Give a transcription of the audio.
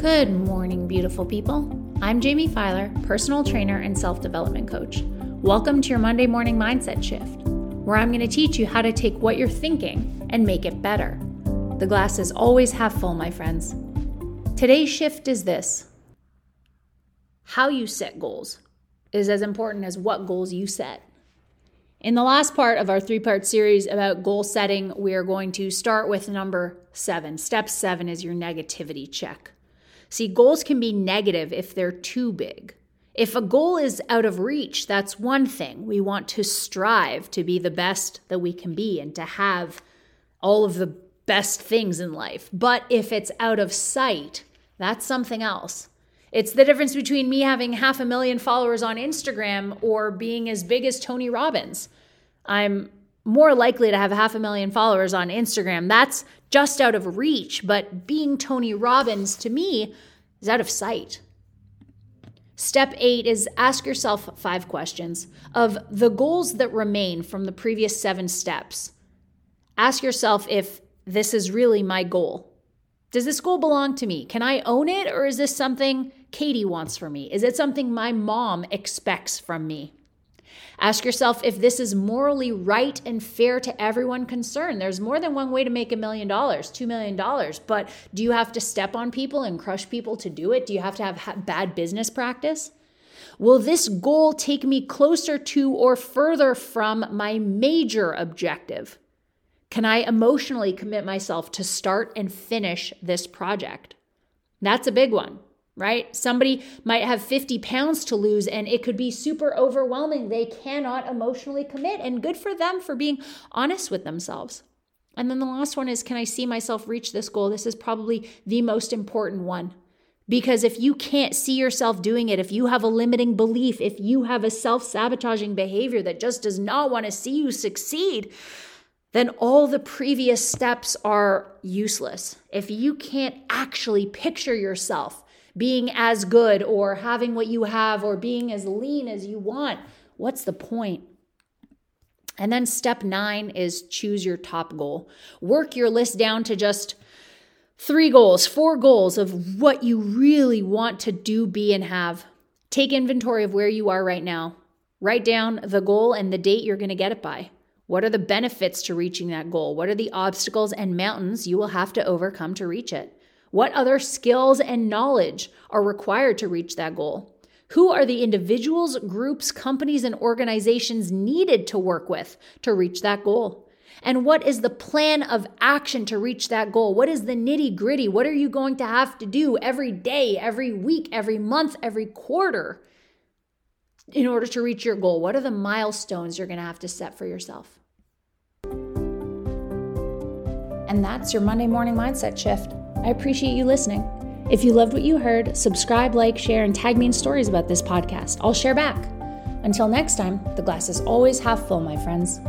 Good morning, beautiful people. I'm Jamie Filer, personal trainer and self development coach. Welcome to your Monday morning mindset shift, where I'm going to teach you how to take what you're thinking and make it better. The glass is always half full, my friends. Today's shift is this how you set goals is as important as what goals you set. In the last part of our three part series about goal setting, we are going to start with number seven. Step seven is your negativity check. See, goals can be negative if they're too big. If a goal is out of reach, that's one thing. We want to strive to be the best that we can be and to have all of the best things in life. But if it's out of sight, that's something else. It's the difference between me having half a million followers on Instagram or being as big as Tony Robbins. I'm more likely to have half a million followers on Instagram. That's just out of reach, but being Tony Robbins to me is out of sight. Step eight is ask yourself five questions. Of the goals that remain from the previous seven steps, ask yourself if this is really my goal. Does this goal belong to me? Can I own it, or is this something Katie wants for me? Is it something my mom expects from me? Ask yourself if this is morally right and fair to everyone concerned. There's more than one way to make a million dollars, two million dollars, but do you have to step on people and crush people to do it? Do you have to have bad business practice? Will this goal take me closer to or further from my major objective? Can I emotionally commit myself to start and finish this project? That's a big one right? Somebody might have 50 pounds to lose and it could be super overwhelming. They cannot emotionally commit, and good for them for being honest with themselves. And then the last one is Can I see myself reach this goal? This is probably the most important one. Because if you can't see yourself doing it, if you have a limiting belief, if you have a self sabotaging behavior that just does not want to see you succeed, then all the previous steps are useless. If you can't actually picture yourself being as good or having what you have or being as lean as you want. What's the point? And then step nine is choose your top goal. Work your list down to just three goals, four goals of what you really want to do, be, and have. Take inventory of where you are right now. Write down the goal and the date you're going to get it by. What are the benefits to reaching that goal? What are the obstacles and mountains you will have to overcome to reach it? What other skills and knowledge are required to reach that goal? Who are the individuals, groups, companies, and organizations needed to work with to reach that goal? And what is the plan of action to reach that goal? What is the nitty gritty? What are you going to have to do every day, every week, every month, every quarter in order to reach your goal? What are the milestones you're going to have to set for yourself? And that's your Monday morning mindset shift. I appreciate you listening. If you loved what you heard, subscribe, like, share, and tag me in stories about this podcast. I'll share back. Until next time, the glass is always half full, my friends.